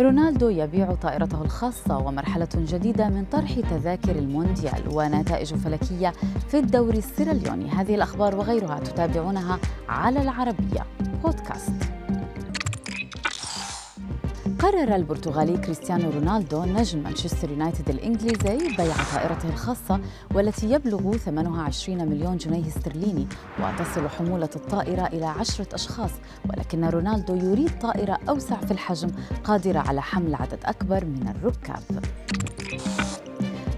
رونالدو يبيع طائرته الخاصة ومرحلة جديدة من طرح تذاكر المونديال ونتائج فلكية في الدوري السيراليوني. هذه الأخبار وغيرها تتابعونها على العربية. بودكاست. قرر البرتغالي كريستيانو رونالدو نجم مانشستر يونايتد الإنجليزي بيع طائرته الخاصة والتي يبلغ ثمنها 20 مليون جنيه استرليني وتصل حمولة الطائرة إلى عشرة أشخاص ولكن رونالدو يريد طائرة أوسع في الحجم قادرة على حمل عدد أكبر من الركاب.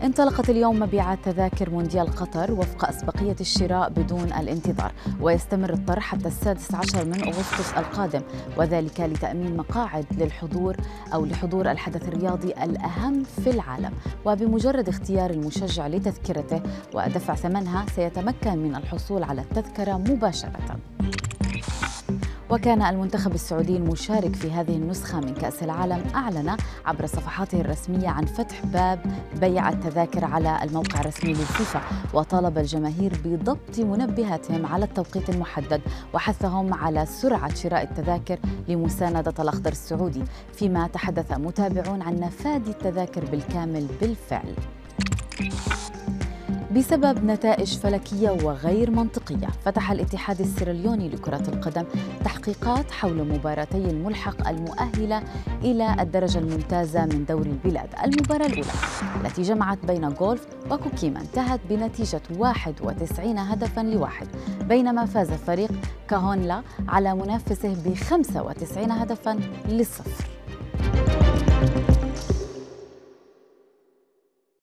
انطلقت اليوم مبيعات تذاكر مونديال قطر وفق أسبقية الشراء بدون الانتظار ويستمر الطرح حتى السادس عشر من أغسطس القادم وذلك لتأمين مقاعد للحضور أو لحضور الحدث الرياضي الأهم في العالم. وبمجرد اختيار المشجع لتذكرته ودفع ثمنها سيتمكن من الحصول على التذكرة مباشرة. وكان المنتخب السعودي المشارك في هذه النسخة من كأس العالم أعلن عبر صفحاته الرسمية عن فتح باب بيع التذاكر على الموقع الرسمي للفيفا وطالب الجماهير بضبط منبهاتهم على التوقيت المحدد وحثهم على سرعة شراء التذاكر لمساندة الأخضر السعودي فيما تحدث متابعون عن نفاذ التذاكر بالكامل بالفعل. بسبب نتائج فلكية وغير منطقية فتح الاتحاد السيراليوني لكرة القدم تحقيقات حول مباراتي الملحق المؤهلة إلى الدرجة الممتازة من دوري البلاد. المباراة الأولى التي جمعت بين غولف وكوكيما انتهت بنتيجة 91 هدفا لواحد بينما فاز فريق كاهونلا على منافسه ب 95 هدفا لصفر.